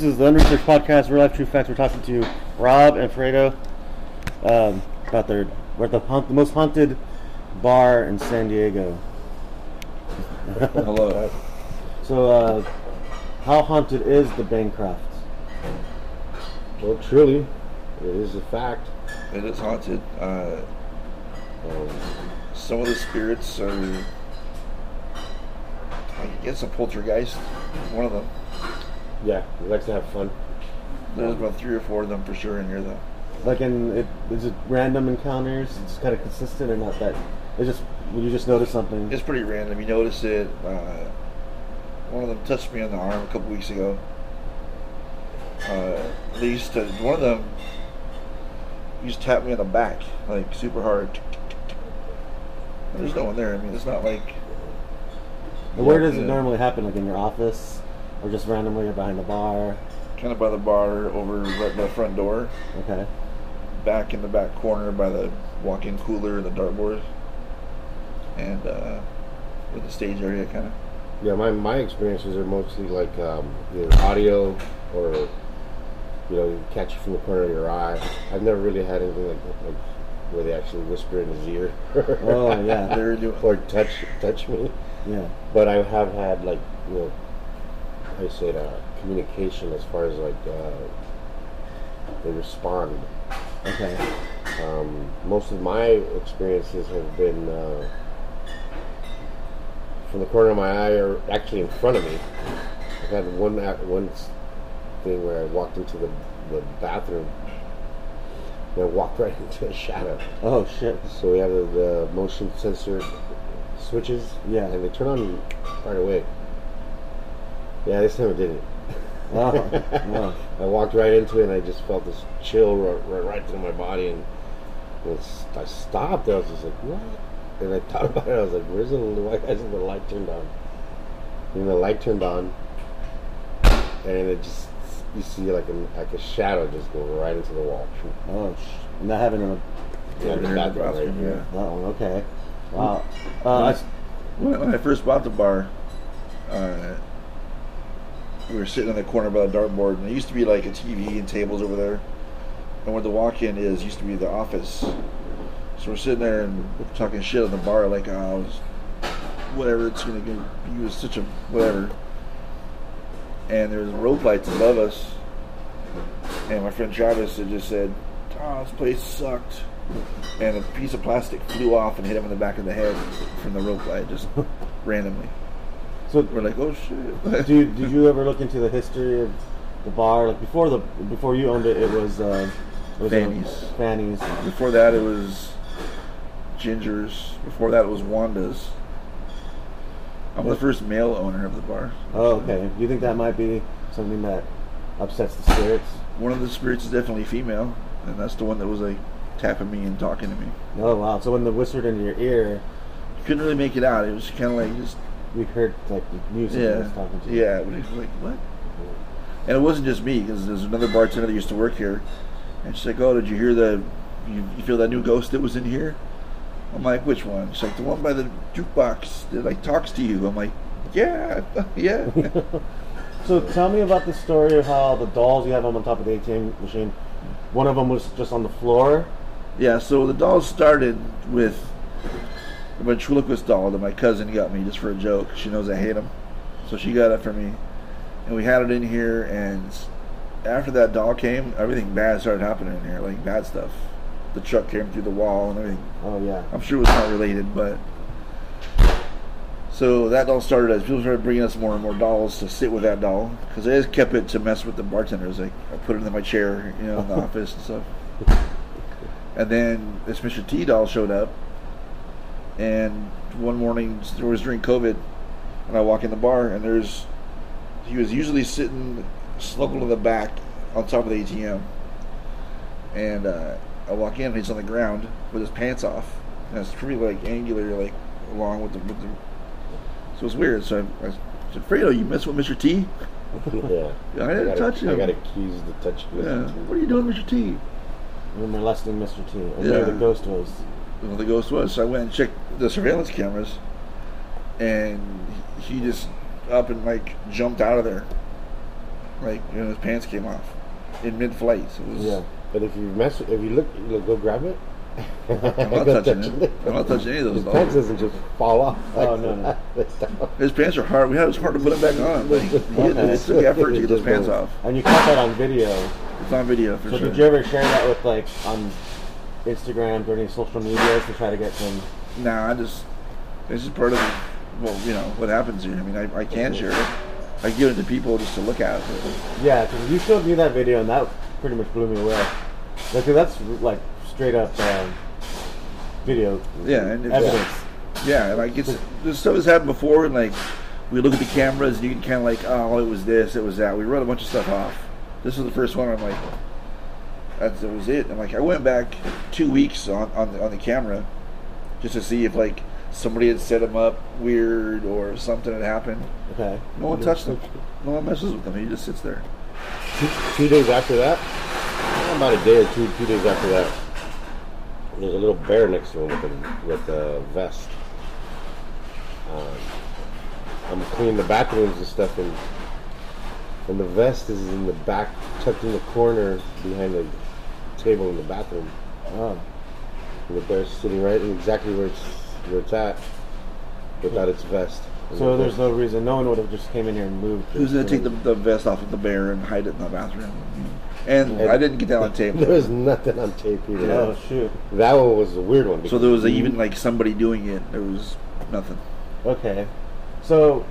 This is the Unresearched Podcast, Real Life True Facts. We're talking to Rob and Fredo um, about their we're at the, haunt, the most haunted bar in San Diego. Hello. So, uh, how haunted is the Bancroft? Well, truly, it is a fact. It is haunted. Uh, Um, some of the spirits are, I guess, a poltergeist. One of them. Yeah, he likes to have fun. There's about three or four of them for sure in here, though. Like, in it, is it random encounters? It's kind of consistent, or not that? It's just when you just notice something. It's pretty random. You notice it. Uh, one of them touched me on the arm a couple weeks ago. Uh, they used to. One of them used to tap me on the back, like super hard. There's no one there. I mean, it's not like where does it normally happen? Like in your office, or just randomly behind the bar? kind of by the bar over right by the front door. Okay. back in the back corner by the walk-in cooler and the dartboard, and uh, with the stage area, kind of. Yeah, my, my experiences are mostly like um, either audio or, you know, you catch you from the corner of your eye. I've never really had anything like, like where they actually whisper in his ear. Oh yeah, They're doing. or touch touch me. yeah. But I have had like, you know, I said uh, communication as far as like uh, they respond. Okay. Um, most of my experiences have been uh, from the corner of my eye, or actually in front of me. I've had one one thing where I walked into the, the bathroom and I walked right into a shadow. Oh shit. So we have the, the motion sensor switches, Yeah. and they turn on right away. Yeah, this time it didn't. Oh, no. I walked right into it and I just felt this chill right, right, right through my body and it's, I stopped. I was just like, what? And I thought about it. I was like, where's the why hasn't the light turned on? And the light turned on, and it just you see like a like a shadow just go right into the wall. Oh, sh- and that happened in a, Yeah, in the the bathroom right bathroom, there. yeah. that one. Okay. Wow. Uh, I s- When, when I first bought the bar, uh, we were sitting in the corner by the dartboard, and it used to be like a TV and tables over there. And where the walk-in is used to be the office. So we're sitting there and talking shit on the bar, like, oh, it's- whatever, it's gonna go. He was such a whatever. And there was rope lights above us, and my friend Travis had just said, "Oh, this place sucked." and a piece of plastic flew off and hit him in the back of the head from the rope light, just randomly. So, We're like, oh shit. do you, did you ever look into the history of the bar? Like before the before you owned it, it was uh, it was, Fanny's. Fanny's. Before that, it was Ginger's. Before that, it was Wanda's. I'm the first male owner of the bar. Oh, okay. Do you think that might be something that upsets the spirits? One of the spirits is definitely female, and that's the one that was like tapping me and talking to me. Oh wow. So when the whispered into your ear, you Couldn't really make it out. It was kind of like just you heard like the music yeah, was talking to you. yeah. It was like what? And it wasn't just me because there's another bartender that used to work here, and she's like, "Oh, did you hear the? You, you feel that new ghost that was in here?" I'm like, "Which one?" She's like, "The one by the jukebox that like talks to you." I'm like, "Yeah, yeah." So tell me about the story of how the dolls you have on top of the ATM machine. One of them was just on the floor. yeah. So the dolls started with a ventriloquist doll that my cousin got me just for a joke. She knows I hate him, so she got it for me, and we had it in here. And after that doll came, everything bad started happening in here, like bad stuff. The truck came through the wall and everything. Oh yeah. I'm sure it was not related, but so that doll started as people started bringing us more and more dolls to sit with that doll because I just kept it to mess with the bartenders. Like I put it in my chair, you know, in the office and stuff. And then this Mr. T doll showed up, and one morning it was during COVID, and I walk in the bar and there's he was usually sitting snuggled in the back on top of the ATM, and uh, I walk in and he's on the ground with his pants off, and it's pretty like angular, like along with the, with the so it's weird. So I, I said, Fredo, you mess with Mr. T? yeah. I didn't got touch him. I got accused of touching Yeah. Mr. T. What are you doing, Mr. T? You're molesting Mr. T. Or Yeah. the ghost was. Well, the ghost was. So I went and checked the surveillance cameras, and he just up and like jumped out of there. like you know, his pants came off in mid-flight. It was, Yeah, but if you mess, if you look, you look, go grab it. I'm not Go touching touch it. I'm not touching any of those His pants dolls. doesn't just fall off. Oh, no, no. His pants are hard. We had it was hard to put them back on. Like, he- Okay. It took effort to get those pants off. And you caught that on video. It's on video for So sure. did you ever share that with like on Instagram or any social medias to try to get some? Nah, I just this is part of well, you know what happens here. I mean, I, I can share it. I give it to people just to look at. Yeah, because you showed me that video and that pretty much blew me away. Like that's like straight up um, video Yeah, and evidence. yeah, like it's this stuff has happened before, and like we look at the cameras, and you can kind of like, oh, it was this, it was that. We wrote a bunch of stuff off. This was the first one. I'm like, that was it. And like I went back two weeks on on the, on the camera just to see if like somebody had set him up weird or something had happened. Okay. No one touched him. No one messes with him. He just sits there. two, two days after that, about a day or two, two days after that, there's a little bear next to him with a, with a vest. Um, I'm cleaning the bathrooms and stuff, and and the vest is in the back, tucked in the corner behind the table in the bathroom. Oh. The bear's sitting right in exactly where it's where it's at, without its vest. So there's no reason. No one would have just came in here and moved. Who's gonna take the, the vest off of the bear and hide it in the bathroom? And And- I didn't get that on tape. There was nothing on tape either. Oh shoot. That one was a weird one. So there was you- even like somebody doing it. There was nothing. Okay. So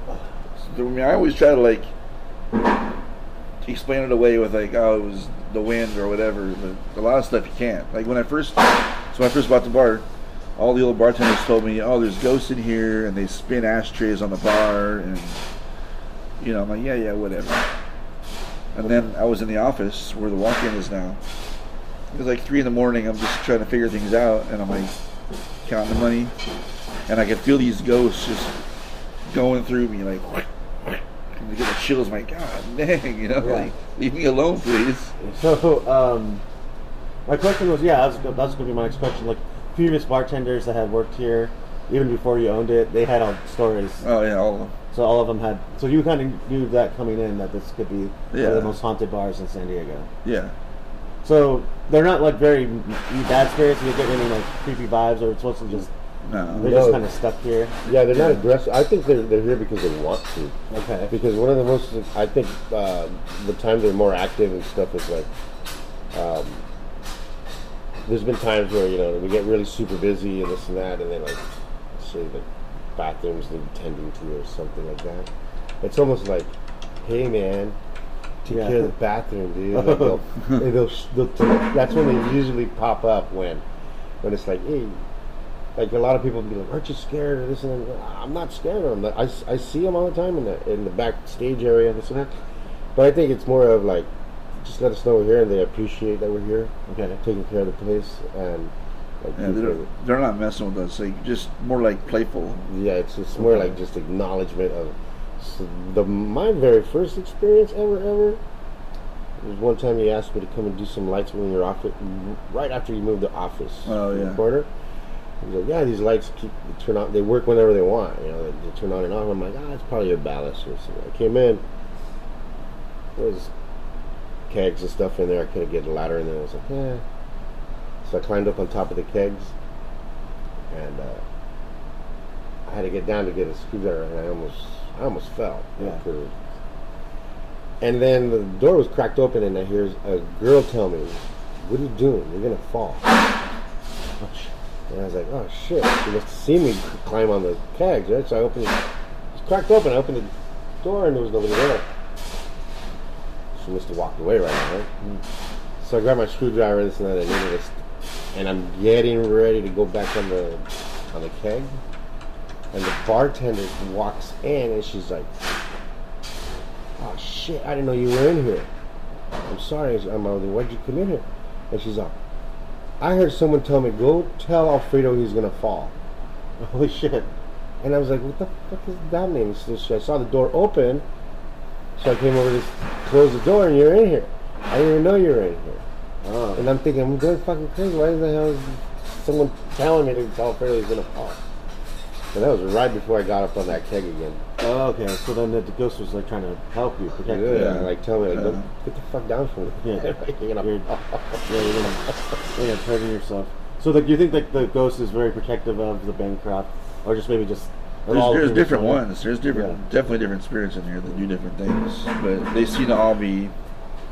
I mean, I always try to like explain it away with like, oh, it was the wind or whatever. But a lot of stuff you can't. Like when I first, so when I first bought the bar, all the old bartenders told me, oh, there's ghosts in here, and they spin ashtrays on the bar, and you know, I'm like, yeah, yeah, whatever. And then I was in the office where the walk-in is now. It was like three in the morning. I'm just trying to figure things out, and I'm like counting the money, and I could feel these ghosts just going through me, like. And I get the chills. My God, dang, you know, Yeah. like leave me alone, please. So, um, my question was, yeah, that's, go- that's going to be my next question. Like, previous bartenders that had worked here, even before you owned it, they had all stories. Oh yeah, all of them. So all of them had. So you kind of knew that coming in that this could be one Yeah. of the most haunted bars in San Diego. Yeah. So they're not like very bad spirits. You get any like creepy vibes, or it's supposed to just No. they're No. just kind of stuck here. Yeah, they're not aggressive. I think they're, they're here because they want to. Okay. Because one of the most, I think, uh, the time they're more active and stuff is like, um, there's been times where you know we get really super busy and this and that, and then like, say the bathrooms need tending to or something like that. It's almost like, hey man, take Yeah. care of the bathroom, dude. Like they'll, and they'll, they'll, that's when they usually pop up when, when it's like, hey, like a lot of people be like, "Aren't you scared?" Or this and that. I'm not scared of them. I I see them all the time in the in the backstage area, and this and that. But I think it's more of like, just let us know we're here, and they appreciate that we're here, Okay. taking care of the place, and like, Yeah, they're, they're not messing with us. Like just more like playful. yeah, it's it's more like just acknowledgement of so the my very first experience ever ever. was one time he asked me to come and do some lights in your office right after you moved the office. Oh, yeah. corner. He's like, yeah, these lights keep they turn on. They work whenever they want. You know, they, they turn on and off. I'm like, ah, it's probably your ballast or something. I came in. There was kegs and stuff in there. I couldn't get a ladder in there. I was like, yeah. So I climbed up on top of the kegs, and uh, I had to get down to get a screwdriver, and I almost, I almost fell. Yeah. And then the door was cracked open, and I hear a girl tell me, "What are you doing? You're gonna fall." And I was like, "Oh shit!" She must have seen me climb on the kegs, right? So I opened it. Cracked open. I opened the door, and there was nobody there. She must have walked away right now, right? So I grabbed my screwdriver, this and that, and needed this, and I'm getting ready to go back on the on the keg, and the bartender walks in, and she's like, "Oh shit! I didn't know you were in here. I'm sorry. I'm like, why'd you come in here?" And she's like, "I heard someone tell me go tell Alfredo he's gonna fall." Holy shit. And I was like, what the fuck is that mean? So I saw the door open, so I came over to close the door, and you're in here. I didn't even know you were in here. Oh. And I'm thinking, I'm going fucking crazy. Why is the hell is someone telling me to tell Alfredo he's gonna fall? And that was right before I got up on that keg again. Oh, okay. So then the, the ghost was like trying to help you, protect you. Yeah. like tell me, like, Yeah. "Don't- get the fuck down from me. Yeah. you know? You're, yeah, you're gonna, yeah, hurting yourself. So, like, you think like the ghost is very protective of the Bancroft, or just maybe just There's, all there's humans different are- ones. There's different, Yeah. definitely different spirits in here that do different things, but they seem to all be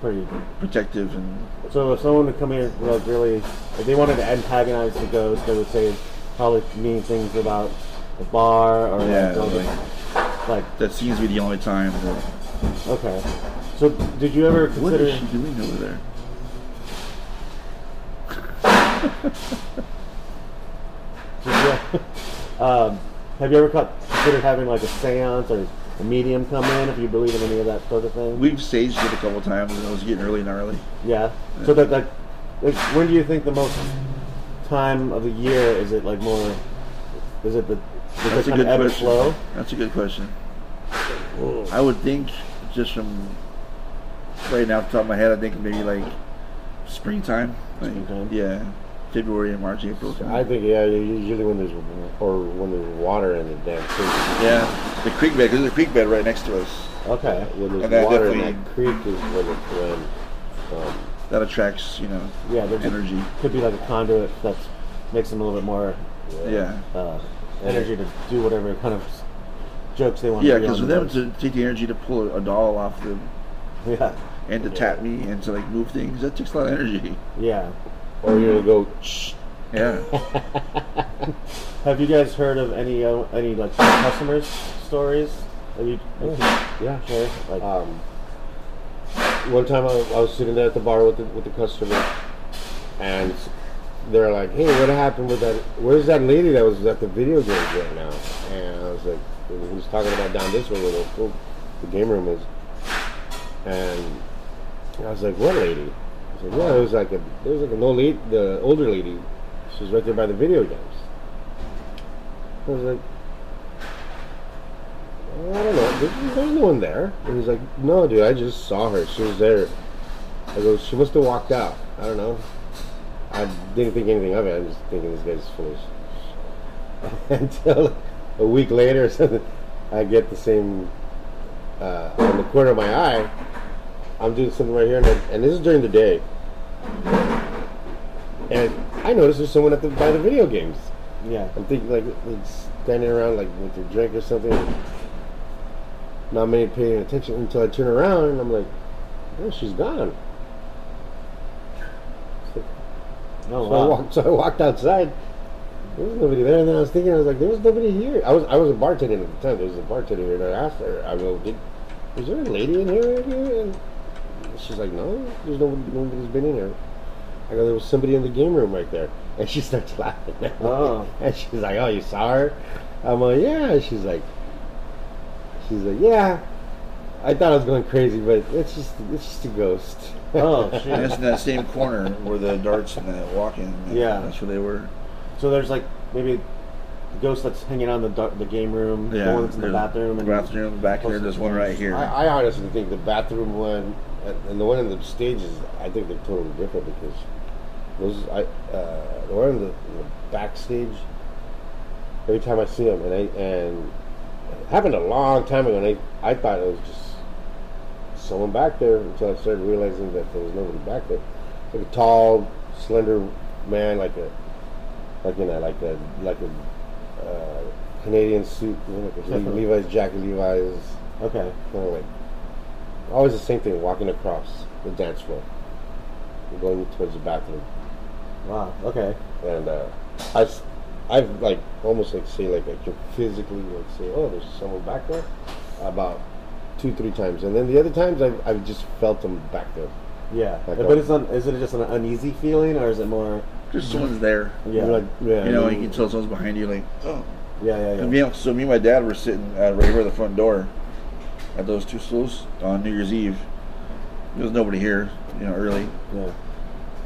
Pretty. protective and So, if someone would come here, like, really, if they wanted to antagonize the ghost, they would say probably mean things about the bar or yeah, like, like, like, that seems to be the only time. That, okay. So, did you ever what consider? is she doing over there? Um, have you ever considered having like a seance or a medium come in if you believe in any of that sort of thing? We've staged it a couple times, and it was getting really gnarly. yeah. So that like, like, when do you think the most time of the year is it like more? Is it the? That's a good ebb question. flow? That's a good question. I would think just from right now, off the top of my head, I think maybe like springtime. Like, Springtime? Yeah, February and March, April. I think yeah, usually when there's or when there's water in the damn creek. yeah, the creek bed. 'cause There's a creek bed right next to us. Okay. When there's And that water in that creek is when it, when um, That attracts, you know, Yeah. Energy. could be like a conduit that makes them a little bit more Yeah, uh, energy to do whatever kind of jokes they want yeah. to do. Because for them to take the energy to pull a doll off the. Yeah. and to tap me and to like move things, that takes a lot of energy. Yeah. or you'll go. Shh. Yeah. Have you guys heard of any uh, any like customers stories? Have you? Yeah, Sure. Like, Um, one time I, I was sitting there at the bar with the, with the customer, and they're like, "Hey, what happened with that? Where's that lady that was at the video games right now?" And I was like, "He was talking about down this way where the, the game room is." And I was like, "What lady?" I said, "Yeah, it was like a there was like an old lady, the older lady. She was right there by the video games." I was like, I don't know. There's, there's no one there. And he's like, no, dude, I just saw her. She was there. I go, she must have walked out. I don't know. I didn't think anything of it. I'm just thinking this guy's foolish. Until a week later or something, I get the same uh, on the corner of my eye. I'm doing something right here, and, I, and this is during the day. And I noticed there's someone at the by the video games. yeah. I'm thinking like it's standing around like with their drink or something. Not many paying attention until I turn around and I'm like, oh, she's gone. Oh So I walked. So I walked outside. There was nobody there, and then I was thinking, I was like, there was nobody here. I was I was a bartender at the time. There was a bartender here, and I asked her, I go, Did, is there a lady in here? And she's like, no, there's nobody. Nobody's been in here. I go, there was somebody in the game room right there, and she starts laughing. Oh. And she's like, "Oh, you saw her?" I'm like, "Yeah." She's like, "She's like, yeah." I thought I was going crazy, but it's just it's just a ghost. Oh, And shit. it's in that same corner where the darts and the walk-in. Yeah. that's where they were. So there's like maybe the ghost that's hanging out in the dark, the game room, Yeah, the one that's in the there's bathroom, the and bathroom back there. There's one right here. I, I honestly think the bathroom one and- and the one in the stages, I think they're totally different because those I uh, the one in the, in the backstage. Every time I see them, and I and it happened a long time ago, and I I thought it was just someone back there until I started realizing that there was nobody back there. Like a tall, slender man, like a like in a like a like a uh, Canadian suit, you know, like a Le- Levi's jacket, Levi's. Okay, kind of like always the same thing, walking across the dance floor, going towards the bathroom, wow, okay, and uh, I've I've like almost like say like I can physically like say, oh, there's someone back there, about two three times, and then the other times I've I've just felt them back there. yeah. Like but a- it's un, is it just an uneasy feeling, or is it more? Just someone's there. Yeah, You're like yeah, You know, you can tell someone's behind you. Like, oh. yeah, yeah, And yeah. me, so me and my dad were sitting at right here at the front door at those two stools on New Year's Eve. There was nobody here, you know, early, yeah.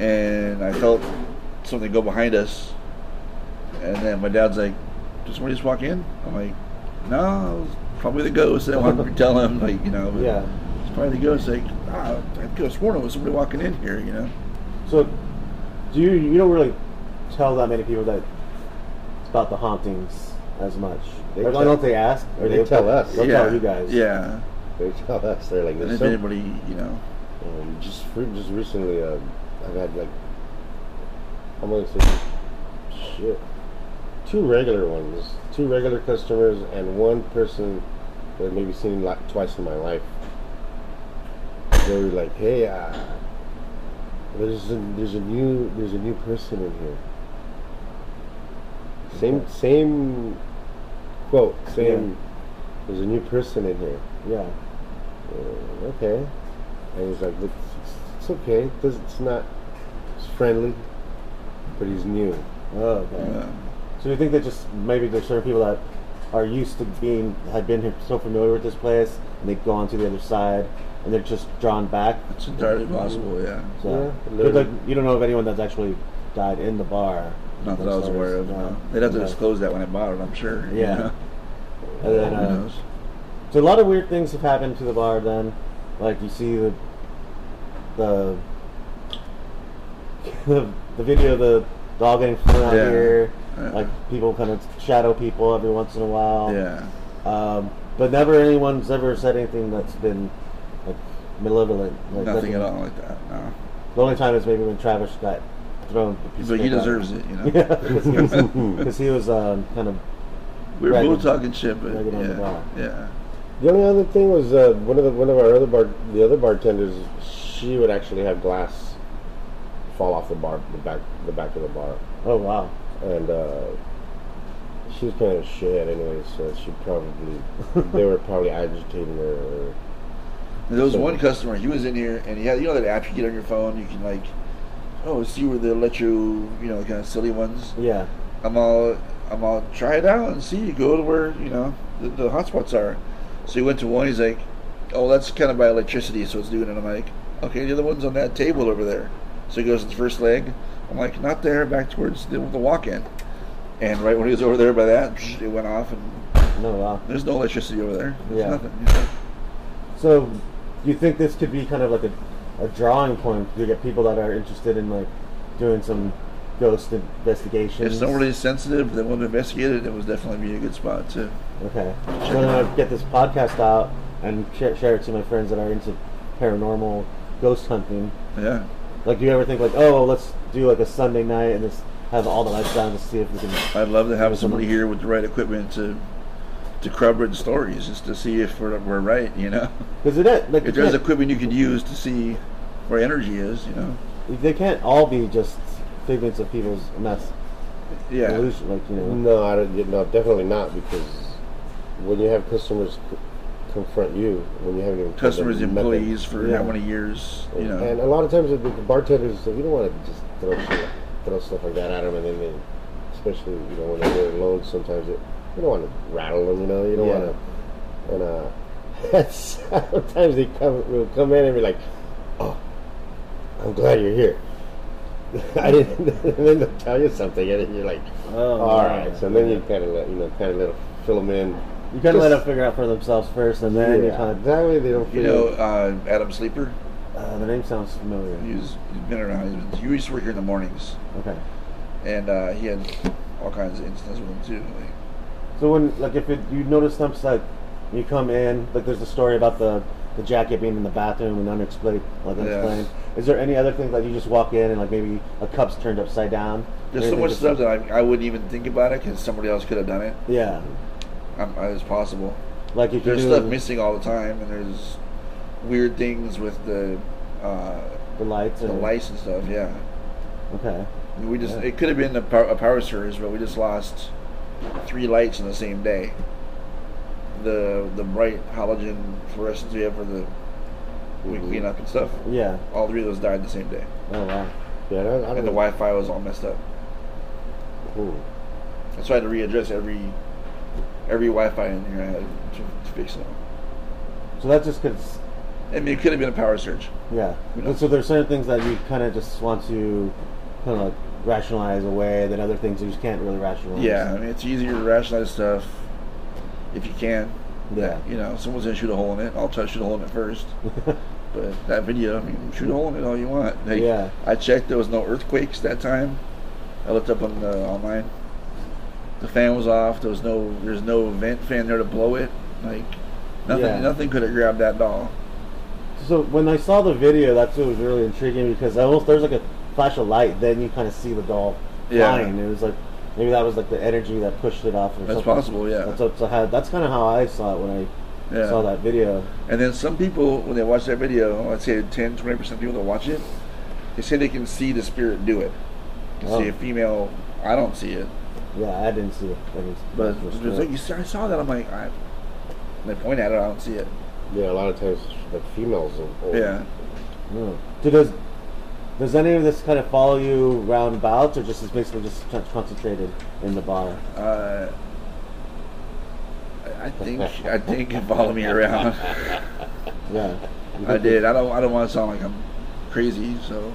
and I felt something go behind us. And then my dad's like, "Did somebody just walk in?" I'm like, "No, it was probably the ghost." And I wanted to tell him, like, you know, but Yeah. it's probably the ghost. Like, ah, I could have sworn it was somebody walking in here, you know. So, do you you don't really tell that many people that it's about the hauntings as much? They or tell- don't they ask? Or they tell us. They'll yeah, tell you guys. Yeah. They tell us they're like, And there's if some, anybody, you know, um, just re- just recently, uh, I've had like, I'm gonna say, shit, two regular ones, two regular customers, and one person that I've maybe seen like twice in my life. They were like, hey, uh, there's a, there's a new there's a new person in here. Same same quote, same. There's a new person in here. Yeah. Uh, okay. And he's like, it's, it's okay. It does- It's not. It's friendly, but he's new. Oh, okay. uh, So you think that just maybe there's certain people that are used to being had been here so familiar with this place, and they go on to the other side, and they're just drawn back. it's entirely possible. Yeah. So, Yeah, but like, you don't know of anyone that's actually died in the bar. Not that I was aware of. No. They'd have to disclose that when I bought it. I'm sure. you Yeah. know. And then, Who uh, knows? So a lot of weird things have happened to the bar. Then, like you see the the the, the video of the dog getting thrown out Yeah. here. Yeah. Like people kind of shadow people every once in a while. Yeah. Um, but never anyone's ever said anything that's been like malevolent. Like, Nothing at all like that. No. The only time is maybe when Travis got thrown. the piece of But he cake out. deserves it, you know. Yeah, because he was, 'cause he was um, kind of We were Ragging- both talking shit, but ragging on the yeah, yeah. The only other thing was uh, one of the one of our other bar the other bartenders. She would actually have glass fall off the bar the back the back of the bar, oh wow. And uh, she was kind of shit anyway. So she probably they were probably agitating her. Or, There was one customer. He was in here, and he had you know that app you get on your phone. You can like, oh, see where they'll let you, you know, kind of silly ones. Yeah. I'm all, I'm all try it out and see. You go to where you know the, the hotspots are. So he went to one. He's like, oh, that's kind of by electricity, so it's doing it. I'm like, okay, the other one's on that table over there. So he goes to the first leg. I'm like, not there, back towards the, the walk-in. And right when he was over there by that, it went off, and No wow. there's no electricity over there. There's Yeah. nothing. you know. So, do you think this could be kind of like a, a drawing point to get people that are interested in like doing some ghost investigations? If somebody is sensitive that want to investigate it, it would definitely be a good spot too. Okay. So then I'd get this podcast out and share, share it to my friends that are into paranormal ghost hunting. Yeah. Like, do you ever think like, oh, let's do like a Sunday night and just have all the lights down to see if we can? I'd love to have somebody here with the right equipment to to corroborate the stories, just to see if we're, we're right. You know, Because it is like if there's equipment you could use to see where energy is, you know. they can't all be just figments of people's mess. Yeah. Illusion, like you know. no, I don't. No, definitely not because when you have customers confront you when you haven't even Customers, employees for Yeah. how many years, you know. And a lot of times the the bartenders, you don't want to just throw shit, throw stuff like that at them, and then they, especially you know when they're alone, sometimes it, you don't want to rattle them, you know. You don't Yeah. want to, and uh, sometimes they come will come in and be like, "Oh, I'm glad you're here." I didn't, and then they'll tell you something, and then you're like, Oh, "All yeah. right." So then you kind of let you know, kind of let 'em fill them in. You kind of let them figure out for themselves first, and then you yeah, kind of. that way they don't you know, uh, Adam Sleeper. Uh, the name sounds familiar. He's, he's been around. He used to work here in the mornings, Okay. and uh, he had all kinds of incidents with him too. Like, So when like if it, you notice something like you come in, like there's a story about the the jacket being in the bathroom and unexplained, like unexplained. Is there any other thing that you just walk in and like maybe a cup's turned upside down? there's so much stuff that I, I wouldn't even think about it because somebody else could have done it. Yeah. Um, it's possible. Like if you There's stuff missing all the time, and there's weird things with the uh, the lights. the or- lights and stuff. Yeah, Okay. we just Yeah. it could have been a power, a power surge, but we just lost three lights in the same day. The the bright halogen fluorescents we have for the we Mhm. clean up and stuff. Yeah. All three of those died the same day, Oh wow. yeah, I don't, I don't and the Wi-Fi was all messed up. Hmm. So I had to readdress every every Wi-Fi in here I had to, to fix it. So that's just because. I mean, it could have been a power surge. Yeah. Who knows? So there's certain things that you kind of just want to kind of like rationalize away, then other things you just can't really rationalize. Yeah, I mean, it's easier to rationalize stuff if you can. Yeah. You know, someone's gonna shoot a hole in it. I'll try to shoot a hole in it first. but that video, I mean, shoot a hole in it all you want. Like, Yeah. I checked. There was no earthquakes that time. I looked up on the online. The fan was off. There was no there's no vent fan there to blow it. Like nothing Yeah. nothing could have grabbed that doll. So when I saw the video, that's what was really intriguing because almost there's like a flash of light, then you kind of see the doll Yeah. flying. It was like maybe that was like the energy that pushed it off. Or That's something. possible, yeah. That's what, so how, that's kind of how I saw it when I Yeah. saw that video. And then some people, when they watch that video, I'd say 10, 20% of people that watch it, they say they can see the spirit do it. They Oh. see a oh. female, I don't see it. Yeah, I didn't see it. I didn't, But that's it's like, you see, I saw that, I'm like, I, they point at it, I don't see it. Yeah, a lot of times like females. Will, will- Yeah. Mm. So does does any of this kind of follow you round bouts, or just is basically just con- concentrated in the bar? Uh, I- I think, I think it followed me around. Yeah, I did. I don't, I don't want to sound like I'm crazy, so.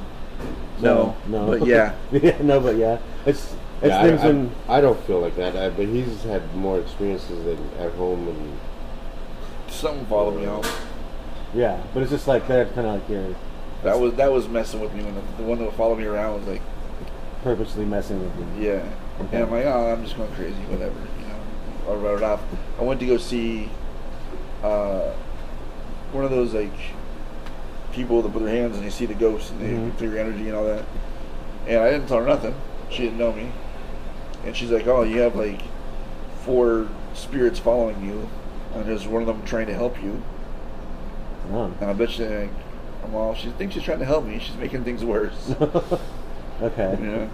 No, no, but yeah. yeah, no, but yeah, it's it's Yeah, things I, when I, I don't feel like that, I, but he's had more experiences than at home, and Something followed me out. yeah, but it's just like they're kind of like you're That was that was messing with me when the, the one that followed me around was like, purposely messing with you. yeah. Okay. And I'm like, oh, I'm just going crazy, whatever. You know, I wrote it off. I went to go see uh, one of those like people that put their hands and they see the ghosts and they feel your energy and all that. And I didn't tell her nothing. She didn't know me. And she's like, oh, you have like four spirits following you, and there's one of them trying to help you. Oh. And I bet you, like, well, she thinks she's trying to help me. She's making things worse. okay. you know?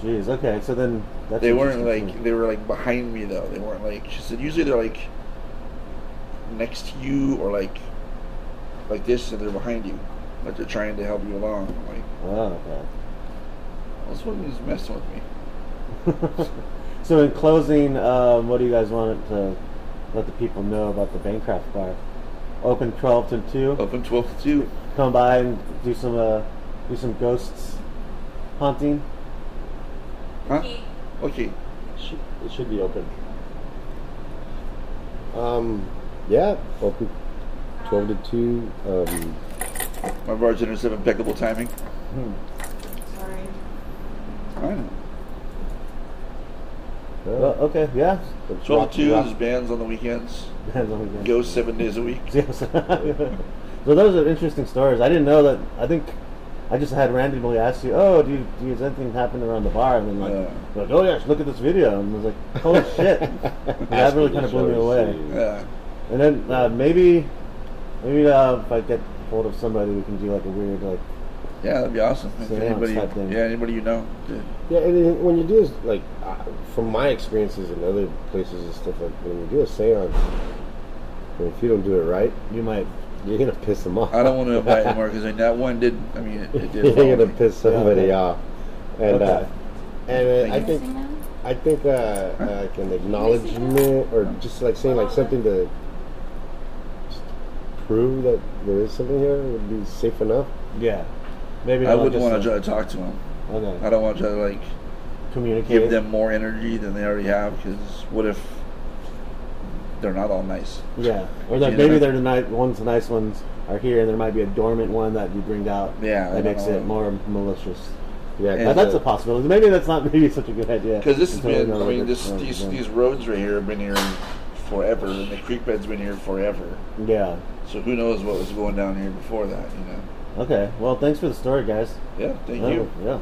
Jeez. Okay. So then that's They weren't like they were like behind me though. They weren't like she said. Usually they're like next to you or like like this, and they're behind you, like they're trying to help you along. I'm like, Oh, okay. this one is messing with me. so in closing, um, what do you guys want to let the people know about the Bancroft Bar? Open twelve to two. Open twelve to two. Come by and do some uh, do some ghosts hunting. Huh? Okay. it should, it should be open. Um, yeah, open twelve to two. Um, My bartenders have impeccable timing. Hmm. Sorry. I know. Well, okay. Yeah. it's Twelve rock- to two rock- is bands on the weekends. Bands on the- weekends. Go seven days a week. Yes. so those are interesting stories. I didn't know that. I think I just had randomly asked you, "Oh, do you, do you, has anything happened around the bar?" And then like, Yeah. like, "Oh yes, look at this video." And I was like, "Holy shit!" that Ask really me kind of to blew me show away. you. Yeah. And then uh, maybe, maybe uh, if I get hold of somebody, we can do like a weird like. Yeah, that'd be awesome. If Seance anybody, yeah, anybody you know. Yeah. Yeah, and then when you do is like, uh, from my experiences in other places and stuff, like when you do a seance, and if you don't do it right, You might. you're gonna piss them off. I don't want to invite anymore because that one did. I mean, it, it did. you're gonna me. piss somebody okay. off, and uh, and uh, I think I think uh, uh, like an acknowledgement or just like saying like something to prove that there is something here would be safe enough. Yeah. Maybe I wouldn't want to try to talk to them. Okay. I don't want to try to like Communicate. give them more energy than they already have. Because what if they're not all nice? Yeah. Or that You maybe know? they're the nice ones. The nice ones are here, and there might be a dormant one that you bring out. Yeah, That makes it more malicious. Yeah, Yeah, But that's a possibility. Maybe that's not maybe such a good idea. Because this has been. I mean, this wrong, these yeah. these roads right here have been here forever, and the creek bed's been here forever. Yeah. So who knows what was going down here before that? You know. Okay. Well, thanks for the story, guys. Yeah. Thank Oh, you. Yeah.